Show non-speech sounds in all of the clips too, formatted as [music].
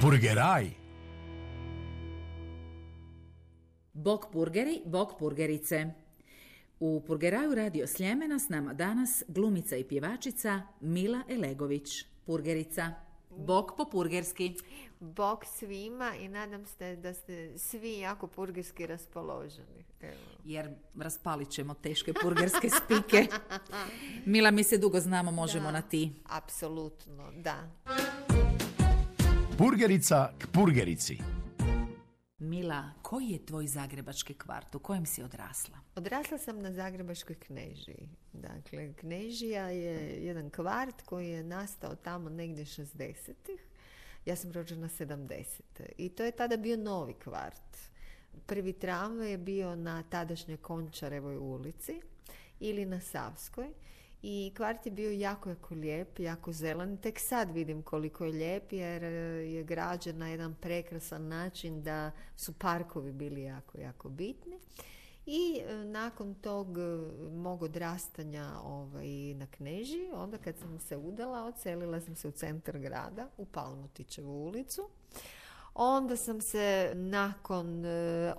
Purgeraj. Bok purgeri, bok purgerice. U Purgeraju radio Sljemena s nama danas glumica i pjevačica Mila Elegović, purgerica. Bok po purgerski. Bok svima i nadam se da ste svi jako purgerski raspoloženi. Evo. Jer raspalit ćemo teške purgerske spike. [laughs] Mila, mi se dugo znamo, možemo Da, na ti. Apsolutno, da. Purgerica k purgerici. Mila, koji je tvoj zagrebački kvart? U kojem si odrasla? Odrasla sam na Zagrebačkoj Knežiji. Dakle, Knežija je jedan kvart koji je nastao tamo negdje 60-ih. Ja sam rođena 70. I to je tada bio novi kvart. Prvi tramvaj je bio na tadašnjoj Končarevoj ulici ili na Savskoj. I kvart je bio jako, jako lijep, jako zelen. Tek sad vidim koliko je lijep jer e, je građen na jedan prekrasan način da su parkovi bili jako, jako bitni. I e, nakon tog e, mog odrastanja ovaj, na Kneži, onda kad sam se udala, odselila sam se u centar grada, u Palmotićevu ulicu. Onda sam se nakon,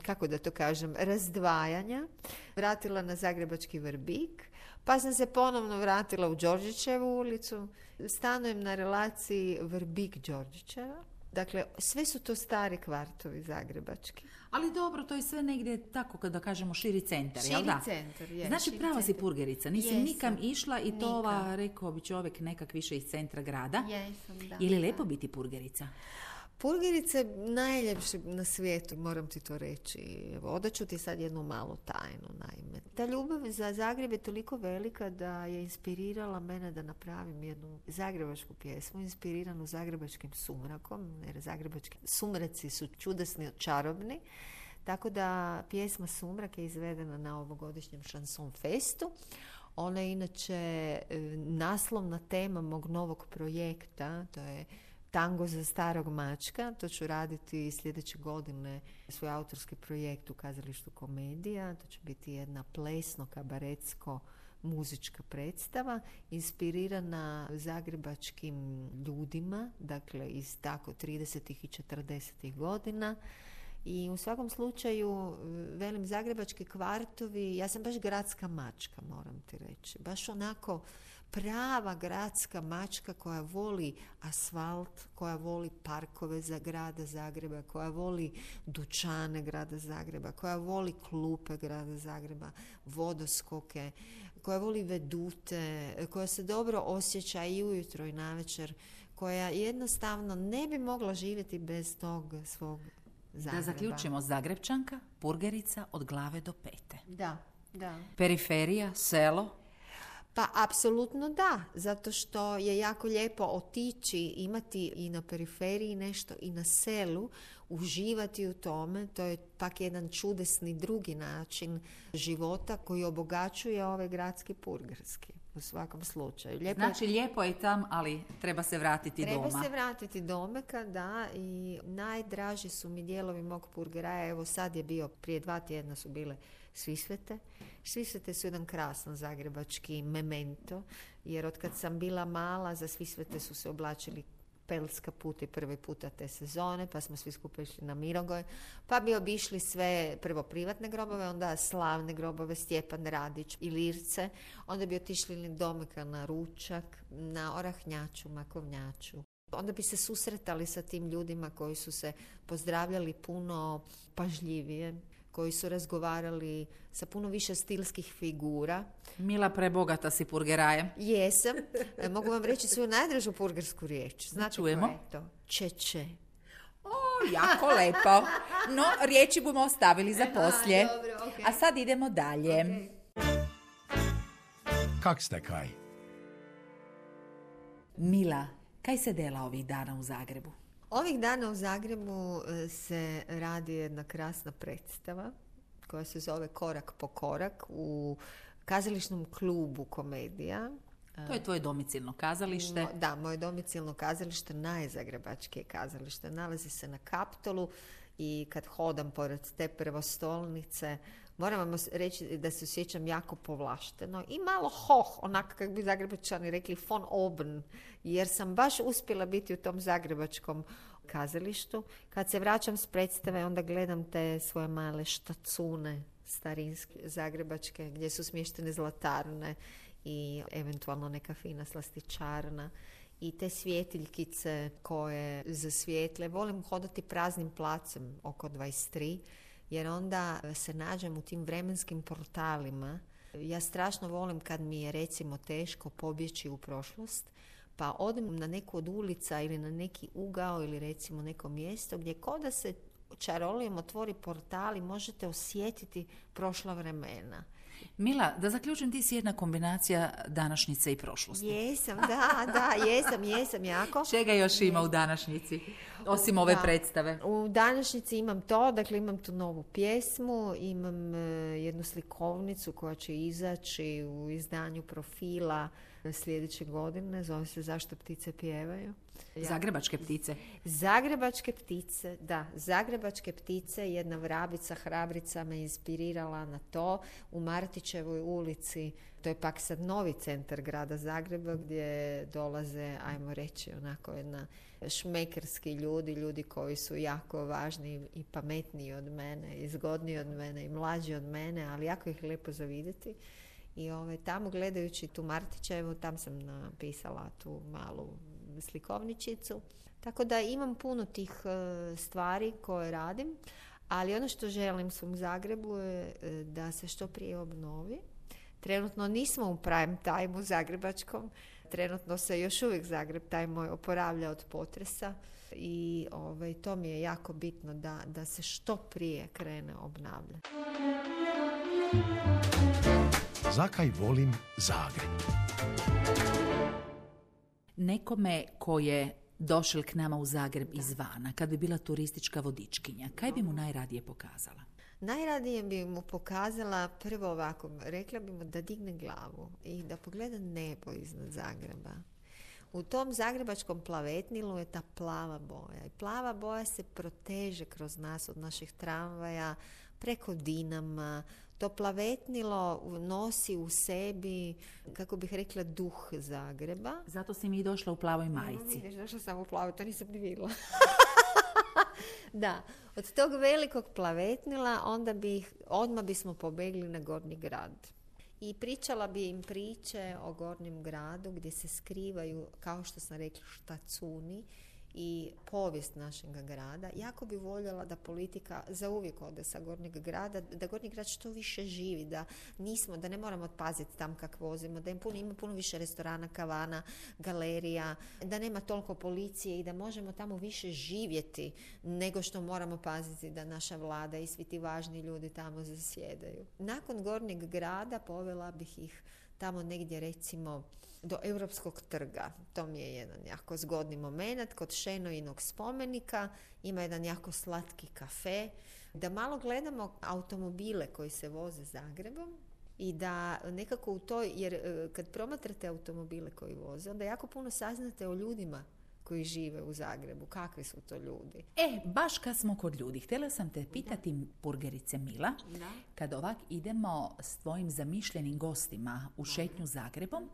kako da to kažem, razdvajanja vratila na Zagrebački Vrbik, pa sam se ponovno vratila u Đorđićevu ulicu. Stanujem na relaciji Vrbik-Đorđićeva. Dakle, sve su to stari kvartovi zagrebački. Ali dobro, to je sve negdje tako kada kažemo širi centar, jel Širi da? centar, je, Znači širi prava si centar. purgerica, nisi Jesam. nikam išla i to ova, rekao bi čovjek nekak više iz centra grada. Jesam, da. Je li lepo biti purgerica? Purgerica je najljepše na svijetu, moram ti to reći. Odaću ti sad jednu malu tajnu, naime. Ta ljubav za Zagreb je toliko velika da je inspirirala mene da napravim jednu zagrebačku pjesmu, inspiriranu zagrebačkim sumrakom, jer zagrebački sumraci su čudesni, čarobni. Tako da pjesma Sumrak je izvedena na ovogodišnjem Šanson festu. Ona je inače e, naslovna tema mog novog projekta, to je Tango za starog mačka, to ću raditi sljedeće godine, svoj autorski projekt u kazalištu komedija, to će biti jedna plesno-kabaretsko muzička predstava, inspirirana zagrebačkim ljudima, dakle iz tako 30. i 40. godina. I u svakom slučaju, velim, zagrebački kvartovi, ja sam baš gradska mačka, moram ti reći. Baš onako prava gradska mačka koja voli asfalt, koja voli parkove za grada Zagreba, koja voli dućane grada Zagreba, koja voli klupe grada Zagreba, vodoskoke, koja voli vedute, koja se dobro osjeća i ujutro i navečer, koja jednostavno ne bi mogla živjeti bez tog svog Zagreba. Da zaključimo, Zagrebčanka, purgerica od glave do pete. Da, da. Periferija, selo, Pa apsolutno da, zato što je jako lijepo otići, imati i na periferiji nešto i na selu, uživati u tome, to je pak jedan čudesni drugi način života koji obogaćuje ovaj gradski purgerski u svakom slučaju. Lijepo je- Znači lijepo je tam, ali treba se vratiti Treba doma. se vratiti domeka, da, i najdraži su mi dijelovi mog purgeraja. Evo sad je bio, prije dva tjedna su bile Svisvete. Svisvete su jedan krasan zagrebački memento, jer od kad sam bila mala, za Svisvete su se oblačili pelska puti prvi puta te sezone, pa smo svi skupa išli na Mirogoj, pa bi obišli sve prvo privatne grobove, onda slavne grobove Stjepan Radić i Lirce, onda bi otišli domeka na Ručak, na Orahnjaču, Makovnjaču. Onda bi se susretali sa tim ljudima koji su se pozdravljali puno pažljivije, koji su razgovarali sa puno više stilskih figura. Mila prebogata si purgeraje. Jesam. [laughs] E, Mogu vam reći svoju najdražu purgersku riječ. Znate Čujemo. je to? Čeče. O, jako lepo. No, riječi bomo ostavili za [laughs] poslije. dobro, okej. A sad idemo dalje. Kak ste kaj? Mila, kaj se dela ovih dana u Zagrebu? Ovih dana u Zagrebu e, se radi jedna krasna predstava koja se zove Korak po korak u kazališnom klubu komedija. To je tvoje domicilno kazalište. Da, moje domicilno kazalište, najzagrebačkije kazalište, nalazi se na Kaptolu i kad hodam pored te prvostolnice, moram vam reći da se osjećam jako povlašteno i malo hoh, onako kako bi zagrebačani rekli von oben, jer sam baš uspjela biti u tom zagrebačkom kazalištu. Kad se vraćam s predstave, onda gledam te svoje male štacune starinske, zagrebačke, gdje su smještene zlatarne i eventualno neka fina slastičarna i te svjetiljkice koje zasvijetle. Volim hodati praznim placem oko 23 jer onda se nađem u tim vremenskim portalima. Ja strašno volim kad mi je recimo teško pobjeći u prošlost pa odem na neku od ulica ili na neki ugao ili recimo neko mjesto gdje ko da se čarolijom otvori portal i možete osjetiti prošla vremena. Mila, da zaključim, ti si jedna kombinacija današnjice i prošlosti. Jesam, da, da, jesam, jesam jako. Čega još ima u današnjici, osim ove Da. predstave? U današnjici imam to, dakle imam tu novu pjesmu, imam e, jednu slikovnicu koja će izaći u izdanju profila sljedeće godine, zove se Zašto ptice pjevaju. Ja- Zagrebačke ptice. Zagrebačke ptice, da, Zagrebačke ptice, jedna vrabica, hrabrica me inspirirala na to u Martićevoj ulici. To je pak sad novi centar grada Zagreba gdje dolaze, ajmo reći, onako jedna šmekerski ljudi, ljudi koji su jako važni i pametniji od mene, i zgodniji od mene i mlađi od mene, ali jako ih lijepo za vidjeti. I ovaj, tamo gledajući tu Martićevu, tam sam napisala tu malu slikovničicu. Tako da imam puno tih e, stvari koje radim, ali ono što želim svom Zagrebu je e, da se što prije obnovi. Trenutno nismo u prime time zagrebačkom, trenutno se još uvijek Zagreb taj moj oporavlja od potresa i ovaj, to mi je jako bitno da, da se što prije krene obnavljati. Zakaj volim Zagreb? Nekome ko je došel k nama u Zagreb izvana, kad bi bila turistička vodičkinja, kaj bi mu najradije pokazala? Najradije bi mu pokazala prvo ovako, rekla bi mu da digne glavu i da pogleda nebo iznad Zagreba. U tom zagrebačkom plavetnilu je ta plava boja. I plava boja se proteže kroz nas od naših tramvaja, preko Dinama. To plavetnilo nosi u sebi, kako bih rekla, duh Zagreba. Zato si mi i došla u plavoj majici. Vidiš, došla sam u plavu, to nisam ni vidjela. [laughs] da, od tog velikog plavetnila onda bi, odmah bismo pobegli na Gornji grad. I pričala bi im priče o Gornjem gradu gdje se skrivaju, kao što sam rekla, štacuni i povijest našeg grada. Jako bi voljela da politika zauvijek ode sa Gornjeg grada, da Gornji grad što više živi, da nismo, da ne moramo paziti tam kak vozimo, da im puno, ima puno više restorana, kavana, galerija, da nema toliko policije i da možemo tamo više živjeti nego što moramo paziti da naša vlada i svi ti važni ljudi tamo zasjedaju. Nakon Gornjeg grada povela bih ih tamo negdje recimo do Europskog trga. To mi je jedan jako zgodni moment. Kod Šenojinog spomenika ima jedan jako slatki kafe. Da malo gledamo automobile koji se voze Zagrebom i da nekako u toj, jer e, kad promatrate automobile koji voze, onda jako puno saznate o ljudima koji žive u Zagrebu. Kakvi su to ljudi? E, baš kad smo kod ljudi, htjela sam te pitati, purgerice Mila, kad ovak idemo s tvojim zamišljenim gostima u šetnju Zagrebom,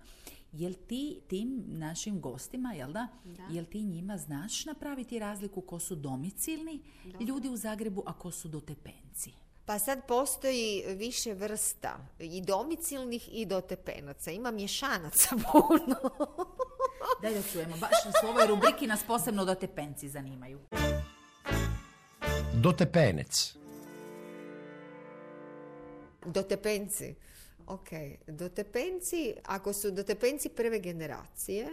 jel ti tim našim gostima, jel da, jel ti njima znaš napraviti razliku ko su domicilni ljudi u Zagrebu, a ko su dotepenci? Pa sad postoji više vrsta i domicilnih i dotepenaca. Ima mješanaca [laughs] puno. Daj da čujemo, baš u ovoj rubriki nas posebno dotepenci zanimaju. Dotepenec. Dotepenci. Ok, dotepenci, ako su dotepenci prve generacije,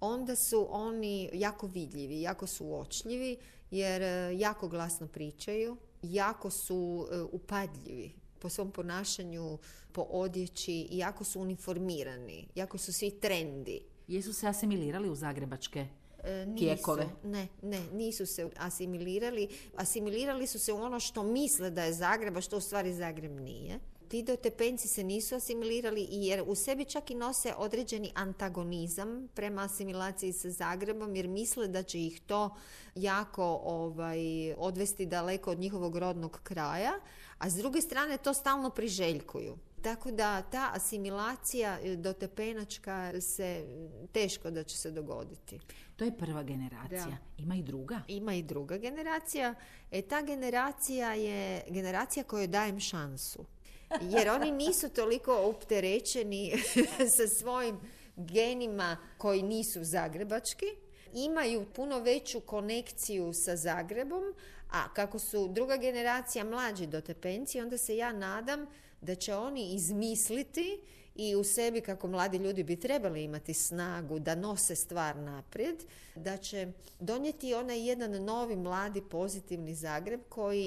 onda su oni jako vidljivi, jako su uočljivi, jer e, jako glasno pričaju, jako su e, upadljivi po svom ponašanju, po odjeći jako su uniformirani, jako su svi trendi. Jesu se asimilirali u zagrebačke e, nisu, Tijekove. Ne, ne, nisu se asimilirali. Asimilirali su se u ono što misle da je Zagreb, a što u stvari Zagreb nije. Ti dotepenci se nisu asimilirali jer u sebi čak i nose određeni antagonizam prema asimilaciji sa Zagrebom jer misle da će ih to jako ovaj, odvesti daleko od njihovog rodnog kraja, a s druge strane to stalno priželjkuju. Tako da ta asimilacija e, dotepenačka se teško da će se dogoditi. To je prva generacija. Da. Ima i druga. Ima i druga generacija. E ta generacija je generacija kojoj dajem šansu. Jer oni nisu toliko opterećeni [laughs] sa svojim genima koji nisu zagrebački. Imaju puno veću konekciju sa Zagrebom, a kako su druga generacija mlađi dotepenci, onda se ja nadam da će oni izmisliti i u sebi kako mladi ljudi bi trebali imati snagu da nose stvar naprijed, da će donijeti onaj jedan novi mladi pozitivni Zagreb koji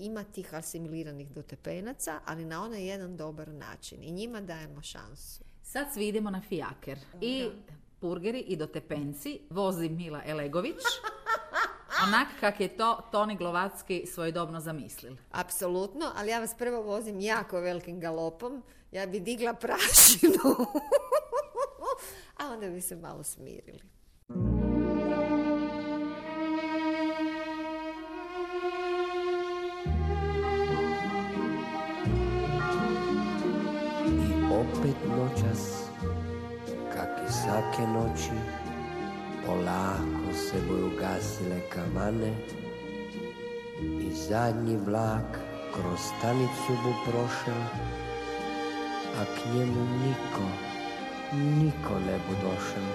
ima tih asimiliranih dotepenaca, ali na onaj jedan dobar način i njima dajemo šansu. Sad svi idemo na fijaker. I purgeri i dotepenci vozi Mila Elegović. [laughs] Onak kak je to Toni Glovacki svojedobno zamislil. Apsolutno, ali ja vas prvo vozim jako velikim galopom. Ja bi digla prašinu. [laughs] A onda bi se malo smirili. I opet noćas, kak i svake noći, polako se boju gasile kavane i zadnji vlak kroz stanicu bu prošel, a k njemu niko, niko ne bu došel.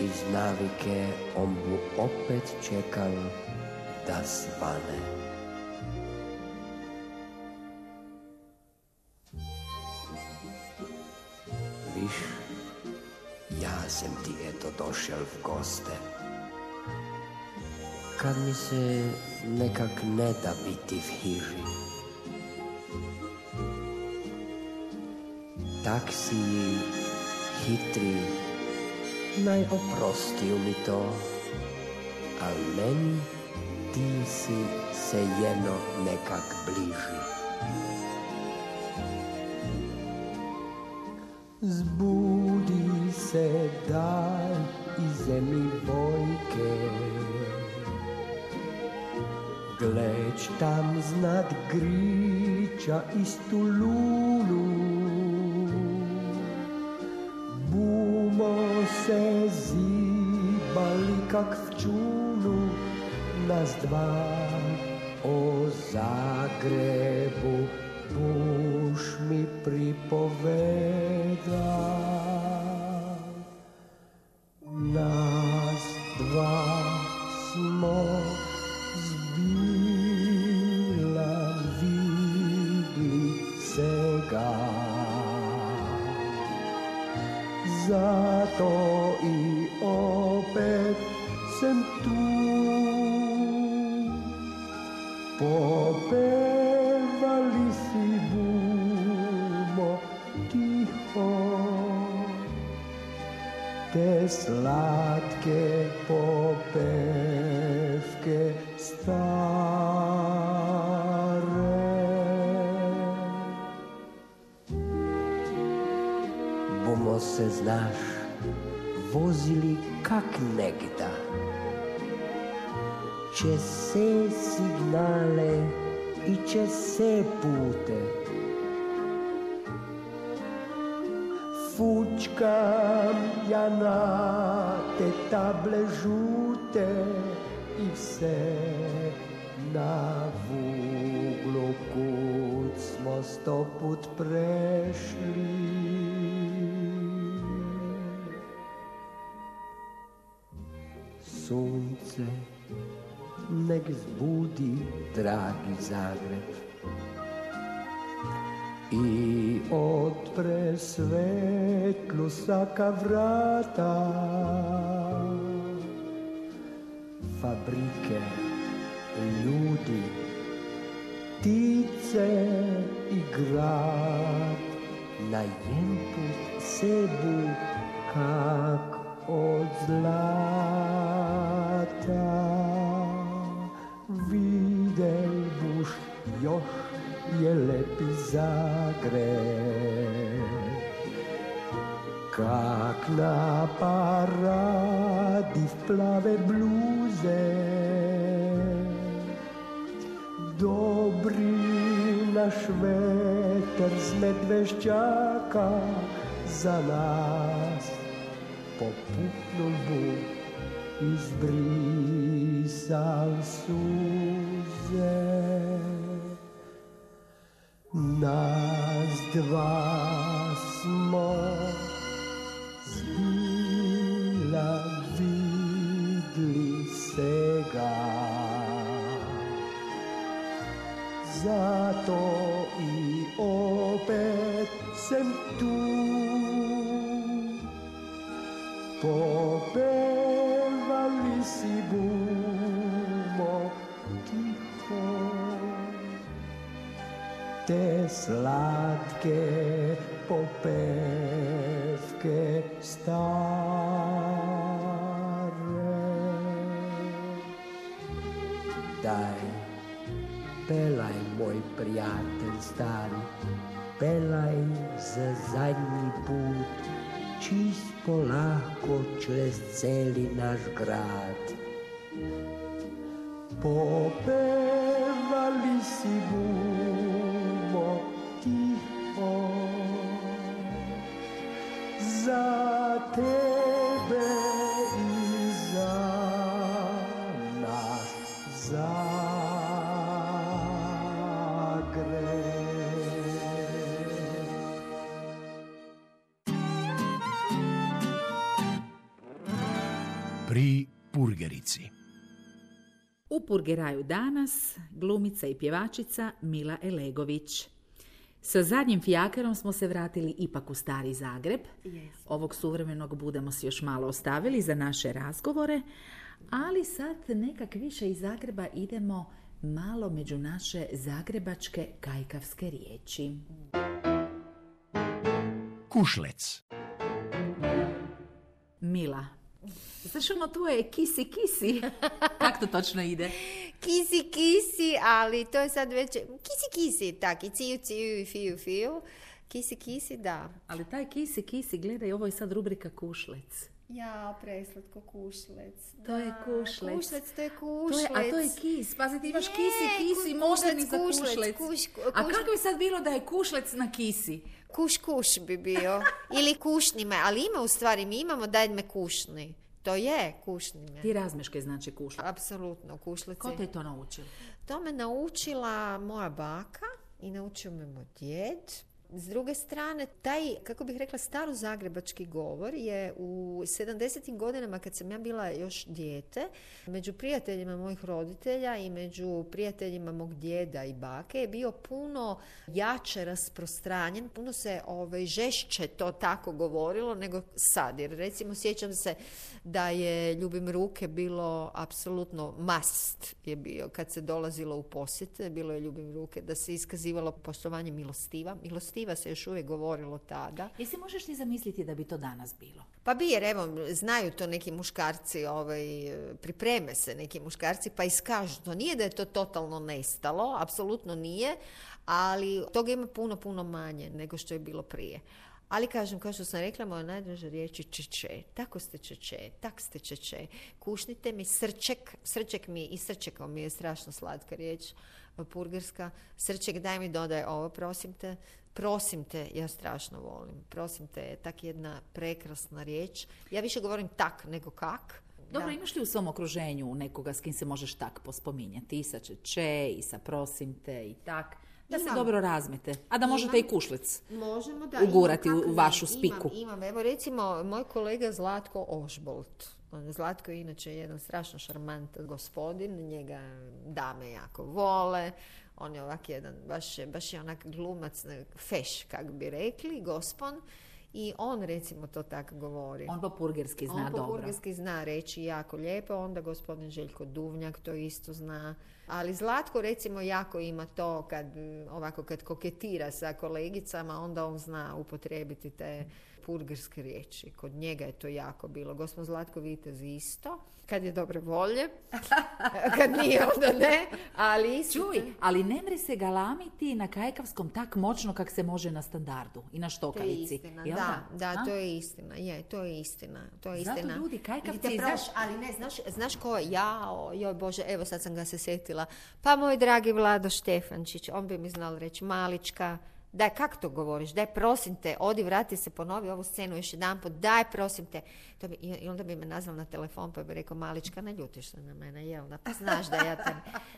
Iz navike on bu opet čekal da svane. Viš, ja sam ti eto došel v goste. Kad mi se nekak ne da biti v hiži. Taksiji, hitri, naj oprostiju mi to, al meni ti si se jedno nekak bliži. Zbudi se daj i zemlji bojke Gleć tam znad griča istu lunu kak v čunu Nas dva. O Zagrebu Buš mi pripoveda Te slatke popevke stare Bomo se, znaš, vozili kak negda Čez vse signale i čez vse pute Fučkam Яна, те табле жуте і все на вуглоку смо стопут прешлі. Sunce, nek zbudi, dragi Zagreb. I otpre svetlu svaka vrata fabrike, ljudi, ptice i grad. Na jen put sebu kak od zlata. Videl buš još je lepi Zagreb Kak na paradi v plave bluze. Dobri naš veter z medveščaka za nas popuhnul bu izbrisal suze nas dva smo zbila vidli sega. Zato i opet sem tu. Popevali si bumo slatke popevke stare. Daj pelaj moj prijatelj stari pelaj za zadnji put čist polako čez celi naš grad. Popevali si bumo U Purgeraju danas glumica i pjevačica Mila Elegović. Sa zadnjim fijakerom smo se vratili ipak u stari Zagreb. Ovog suvremenog budemo si još malo ostavili za naše razgovore, ali sad nekak više iz Zagreba idemo malo među naše zagrebačke kajkavske riječi. Kušlec. Mila. Znaš ono tvoje kisi kisi? [laughs] Kak to točno ide? Kisi, kisi, ali to je sad već... Kisi, kisi, tak, i ciju, ciju, i fiju, fiju. Kisi, kisi, da. Ali taj kisi kisi, gledaj, ovo je sad rubrika kušlec. Ja, preslatko kušlec. To je kušlec. Kušlec, to je To kušlec. je, a to je kis. Pazi, ti imaš Je, kisi, kisi, moždani kušlec, za kušlec, kušlec. kuš- A kako bi sad bilo da je kušlec na kisi? Kuš, kuš bi bio. [laughs] Ili kušni me, ali ima u stvari, mi imamo daj me kušni. To je kušni me. Ti razmeške znači kušlec. Apsolutno, kušleci. Ko te je to naučio? To me naučila moja baka i naučio me moj djed. S druge strane, taj, kako bih rekla, starozagrebački govor je u 70. godinama kad sam ja bila još dijete, među prijateljima mojih roditelja i među prijateljima mog djeda i bake je bio puno jače rasprostranjen, puno se ovaj, žešće to tako govorilo nego sad. Jer recimo sjećam se da je Ljubim ruke bilo apsolutno must je bio kad se dolazilo u posjete, bilo je Ljubim ruke da se iskazivalo poštovanje milostiva. Milostiva se još uvijek govorilo tada. Jesi možeš ti zamisliti da bi to danas bilo? Pa bi jer evo, znaju to neki muškarci, ovaj, pripreme se neki muškarci pa iskažu. To nije da je to totalno nestalo, apsolutno nije, ali toga ima puno, puno manje nego što je bilo prije. Ali kažem, kao što sam rekla, moja najdraža riječ je čeče. Tako ste čeče, tak ste čeče. Kušnite mi srček, srček mi i srčekom mi je strašno slatka riječ purgerska. Srček daj mi dodaj ovo, prosim te. Prosim te, ja strašno volim. Prosim te je tak jedna prekrasna riječ. Ja više govorim tak nego kak. Dobro, Da. imaš li u svom okruženju nekoga s kim se možeš tak pospominjati? I sa če, i sa prosim te, i tak. Da se Imam. dobro razmete. A da možete i kušlec. Možemo da ugurati imam, u vašu imam, spiku. Imam, Evo recimo moj kolega Zlatko Ožbolt. On- Zlatko je inače jedan strašno šarmantan gospodin, njega dame jako vole. On je ovak jedan, baš je, baš je onak glumac, feš, kak bi rekli, gospon. I on recimo to tako govori. On po purgerski zna On dobro. burgarski zna reći jako lijepo, onda gospodin Željko Duvnjak to isto zna. Ali Zlatko recimo jako ima to kad ovako kad koketira sa kolegicama, onda on zna upotrijebiti te purgerske riječi. Kod njega je to jako bilo. Gospod Zlatko Vitez isto. Kad je dobre volje. [laughs] kad nije, onda ne. Ali isto... Čuj, ali ne mri se galamiti na kajkavskom tak moćno kak se može na standardu i na To je štokavici. istina, jel da, da, A? to je istina, je, to je istina, to je Zato istina. ljudi, kajkavci, znaš- ali ne, znaš, znaš ko je, jao, joj Bože, evo sad sam ga se sjetila, pa moj dragi Vlado Štefančić, on bi mi znal reći, malička, daj, kak to govoriš, daj, prosim te, odi, vrati se, ponovi ovu scenu još jedan put, daj, prosim te. To bi, I onda bi me nazval na telefon, pa bi rekao, malička, ne ljutiš se na mene, jel da, pa znaš da ja te,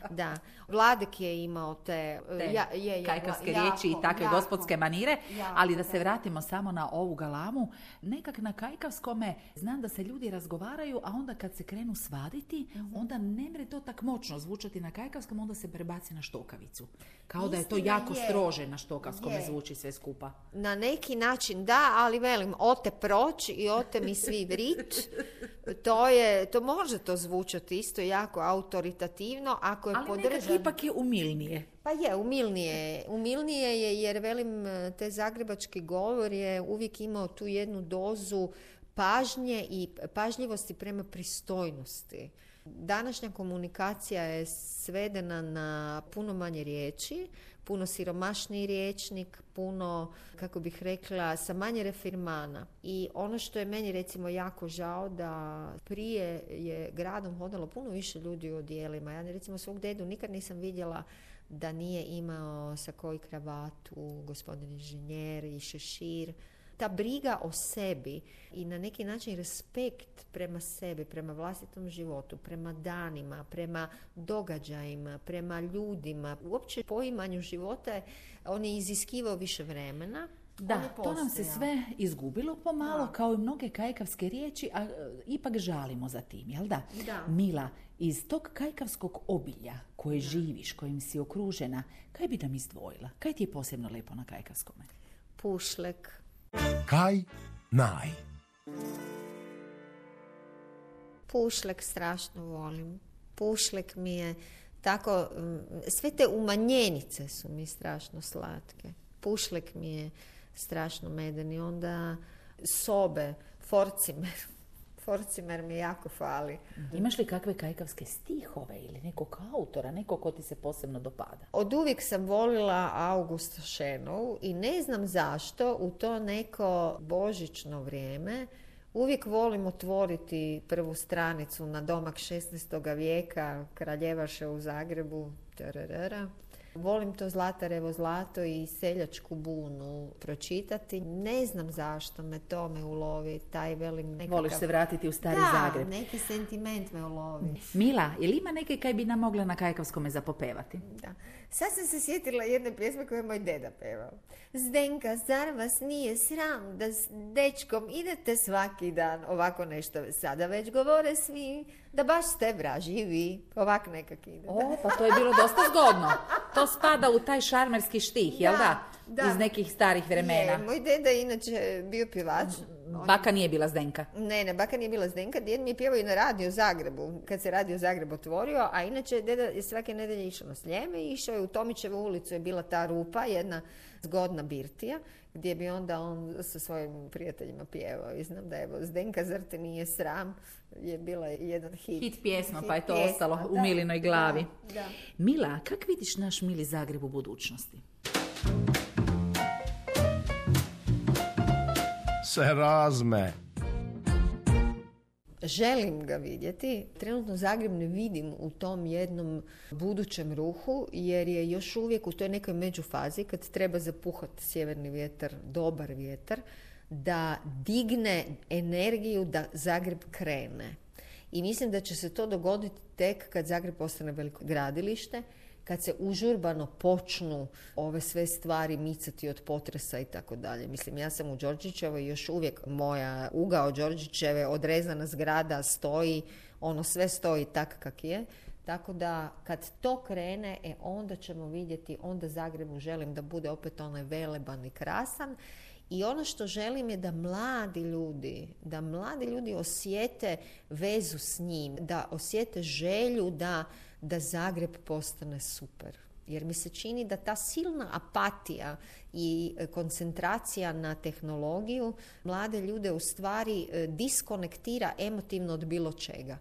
da. Vladek je imao te, te ja, je, je, kajkavske jako, riječi i takve jako. gospodske manire, jako, ali da se vratimo samo na ovu galamu, nekak na kajkavskome znam da se ljudi razgovaraju, a onda kad se krenu svaditi, Mhm. onda ne mre to tak moćno zvučati na kajkavskom, onda se prebaci na štokavicu. Kao da je to Istina jako je. strože na štokavskome Je. zvuči sve skupa. Na neki način da, ali velim, ote proć i ote mi svi vrit. [laughs] To je, to može to zvučati isto jako autoritativno ako je Ali podržan. ipak je umilnije. Pa je, umilnije je. Umilnije je jer, velim, te zagrebački govor je uvijek imao tu jednu dozu pažnje i pažljivosti prema pristojnosti. Današnja komunikacija je svedena na puno manje riječi, puno siromašniji riječnik, puno, kako bih rekla, sa manje refirmana. I ono što je meni recimo jako žao da prije je gradom hodalo puno više ljudi u odijelima. Ja recimo svog dedu nikad nisam vidjela da nije imao sa koji kravatu, gospodin inženjer i šešir. Ta briga o sebi i na neki način respekt prema sebi, prema vlastitom životu, prema danima, prema događajima, prema ljudima, uopće poimanju života, on je iziskivao više vremena. Da, to nam se sve izgubilo pomalo, kao i mnoge kajkavske riječi, a e, ipak žalimo za tim, jel da? Da. Mila, iz tog kajkavskog obilja koje živiš, kojim si okružena, kaj bi nam izdvojila? Kaj ti je posebno lepo na kajkavskome? Pušlek, Kaj naj. Pušlek strašno volim. Pušlek mi je tako, sve te umanjenice su mi strašno slatke. Pušlek mi je strašno meden onda sobe, forcimer. Forcimer mi jako fali. Imaš li kakve kajkavske stihove ili nekog autora, nekog ko ti se posebno dopada? Od uvijek sam volila Augusta Šenovu i ne znam zašto u to neko božićno vrijeme uvijek volim otvoriti prvu stranicu na domak 16. vijeka Kraljevaše u Zagrebu. tararara. Volim to Zlatarevo zlato i seljačku bunu pročitati. Ne znam zašto me to me ulovi, taj velim nekakav... Voliš se vratiti u stari da, Zagreb. neki sentiment me ulovi. Mila, ili ima neke kaj bi nam mogla na kajkavskome zapopevati? Da. Sad sam se sjetila jedne pjesme koju je moj deda pevao. Zdenka, zar vas nije sram da s dečkom idete svaki dan? Ovako nešto sada već govore svi, da baš ste vraži vi. Ovak nekak ide. O, pa to je bilo dosta zgodno. To spada u taj šarmerski štih, jel da? Da, da. Iz nekih starih vremena. Je, moj deda je inače bio pjevač. Baka nije bila Zdenka. Ne, ne, baka nije bila Zdenka, djed mi je pjevao i na radio Zagrebu, kad se radio Zagreb otvorio, a inače deda je svake nedelje išao na Sljeme i išao je u Tomićevu ulicu, je bila ta rupa, jedna zgodna birtija, gdje bi onda on sa svojim prijateljima pjevao. I znam da evo, Zdenka zar te nije sram, je bila jedan hit. Hit pjesma, Hit pa je to pjesma, ostalo u da, Milinoj glavi. da, da. Mila, kak vidiš naš Mili Zagreb u budućnosti? Se razme. Želim ga vidjeti. Trenutno Zagreb ne vidim u tom jednom budućem ruhu, jer je još uvijek u toj nekoj međufazi kad treba zapuhati sjeverni vjetar, dobar vjetar, da digne energiju da Zagreb krene. I mislim da će se to dogoditi tek kad Zagreb postane veliko gradilište, kad se užurbano počnu ove sve stvari micati od potresa i tako dalje. Mislim, ja sam u Đorđićevoj još uvijek moja ugao Đorđićeve odrezana zgrada stoji, ono sve stoji tak kak je. Tako da kad to krene, e onda ćemo vidjeti, onda Zagrebu želim da bude opet onaj veleban i krasan. I ono što želim je da mladi ljudi, da mladi ljudi osjete vezu s njim, da osjete želju da, da Zagreb postane super. Jer mi se čini da ta silna apatija i e, koncentracija na tehnologiju mlade ljude u stvari e, diskonektira emotivno od bilo čega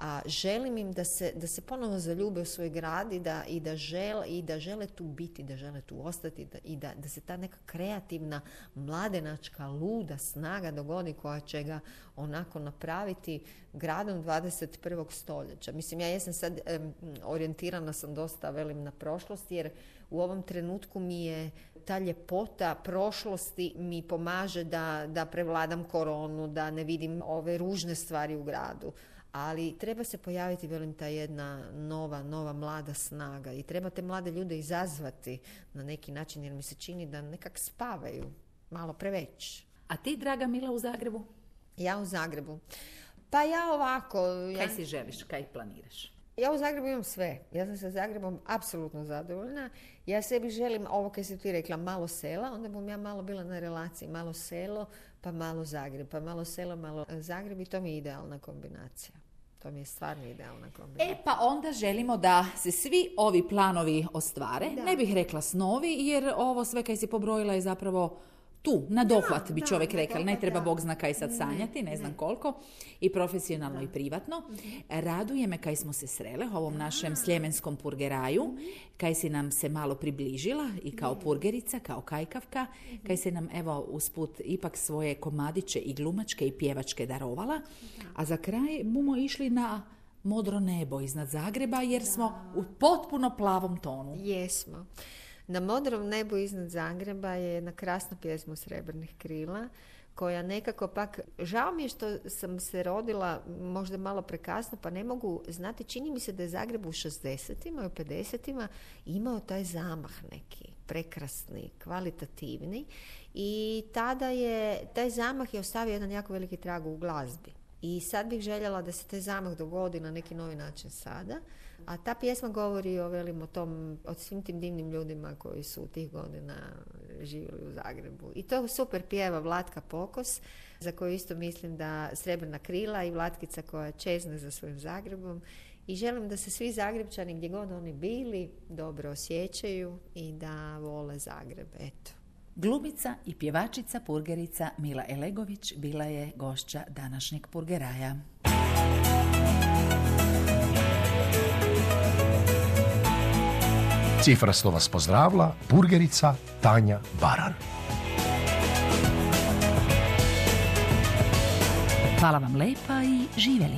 a želim im da se, da se ponovno zaljube u svoj grad i da, i da, žele, i da žele tu biti, da žele tu ostati da, i da, da se ta neka kreativna, mladenačka, luda snaga dogodi koja će ga onako napraviti gradom 21. stoljeća. Mislim, ja jesam sad em, orijentirana sam dosta velim na prošlost jer u ovom trenutku mi je ta ljepota prošlosti mi pomaže da, da prevladam koronu, da ne vidim ove ružne stvari u gradu ali treba se pojaviti, velim, ta jedna nova, nova mlada snaga i treba te mlade ljude izazvati na neki način jer mi se čini da nekak spavaju malo preveć. A ti, draga Mila, u Zagrebu? Ja u Zagrebu. Pa ja ovako... Ja, Kaj si želiš, kaj planiraš? Ja u Zagrebu imam sve. Ja sam sa Zagrebom apsolutno zadovoljna. Ja sebi želim, ovo kaj si ti rekla, malo sela, onda bom ja malo bila na relaciji, malo selo, pa malo Zagreb, pa malo selo, malo Zagreb i to mi je idealna kombinacija. To mi je stvarno idealna kombinacija. E pa onda želimo da se svi ovi planovi ostvare. Da. Ne bih rekla snovi, jer ovo sve kaj si pobrojila je zapravo tu, na dohvat bi čovjek rekao. Ne treba da. Bog zna kaj sad sanjati, ne, znam koliko. I profesionalno i privatno. Mhm. Raduje me kaj smo se srele u ovom našem sljemenskom purgeraju. Mhm. Kaj si nam se malo približila i kao purgerica, kao kajkavka. Mhm. Kaj si nam evo usput ipak svoje komadiće i glumačke i pjevačke darovala. A za kraj bumo išli na modro nebo iznad Zagreba jer smo u potpuno plavom tonu. Jesmo. Na modrom nebu iznad Zagreba je jedna krasna pjesma Srebrnih krila koja nekako pak, žao mi je što sam se rodila možda malo prekasno pa ne mogu znati, čini mi se da je Zagreb u 60-ima i u 50-ima imao taj zamah neki, prekrasni, kvalitativni i tada je, taj zamah je ostavio jedan jako veliki trag u glazbi. I sad bih željela da se taj zamah dogodi na neki novi način sada. A ta pjesma govori o, velim, o, tom, o svim tim divnim ljudima koji su tih godina živjeli u Zagrebu. I to super pjeva Vlatka Pokos, za koju isto mislim da Srebrna krila i Vlatkica koja čezne za svojim Zagrebom. I želim da se svi Zagrebčani, gdje god oni bili, dobro osjećaju i da vole Zagreb. Eto. Glumica i pjevačica purgerica Mila Elegović bila je gošća današnjeg purgeraja. Cifrasto vas pozdravila burgerica Tanja Baran. Hvala vam lepa i živjeli.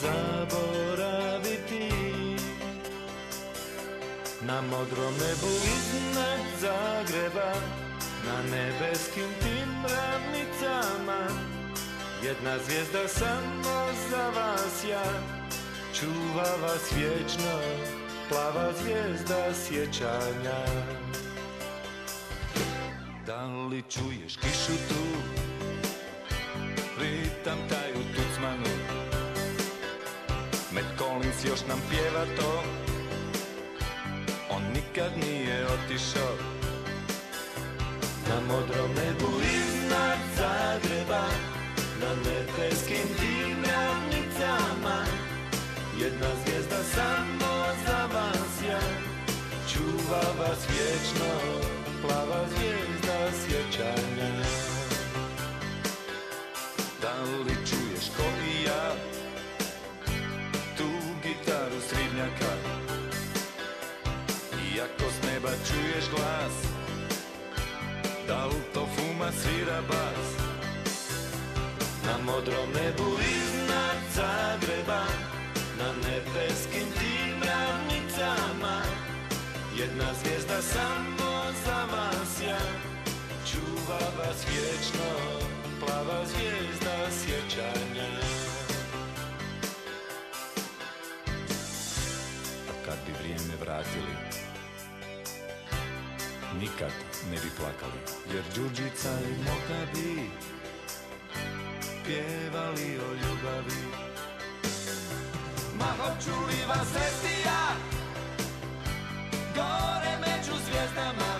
Zaboraviti. Na modrom nebu iznad Zagreba Na nebeskim tim ravnicama. Jedna zvijezda samo za vas ja Čuva vas vječno Plava zvijezda sjećanja. Da li čuješ kišu tu? Ritam taj u tucmanu Collins još nam pjeva to. On nikad nije otišao. Na modrom nebu iznad Zagreba Na nebeskim tim ravnicama Jedna zvijezda samo za vas ja Čuva vas vječno Plava zvijezda sjećanja svira bas. Na modrom nebu iznad Zagreba Na nebeskim tim ravnicama Jedna zvijezda samo za vas ja. Čuva vas vječno Plava zvijezda sjećanja. A kad vratili Nikad ne bi plakali. Jer Đurđica i Moka bi Pjevali o ljubavi. Ma hoću li vas sresti ja? Gore među zvijezdama.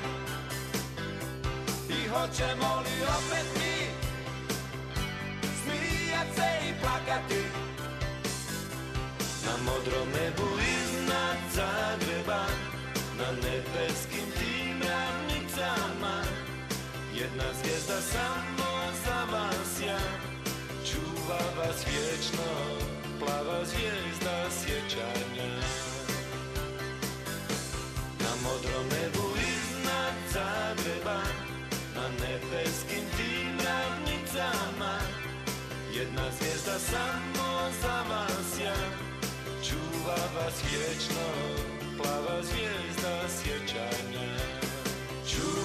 I hoćemo li opet mi Smijat se i plakati? Na modrom nebu Jedna zvijezda samo za vas ja. Čuva vas vječno Plava zvijezda sjećanja. Na modrom nebu iznad Zagreba Na nebeskim tim ravnicama Jedna zvijezda samo za vas ja. Čuva vas vječno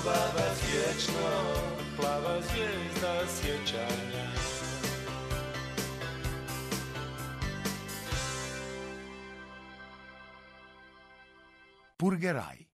Vas vječno Plava zvijezda sjećanja.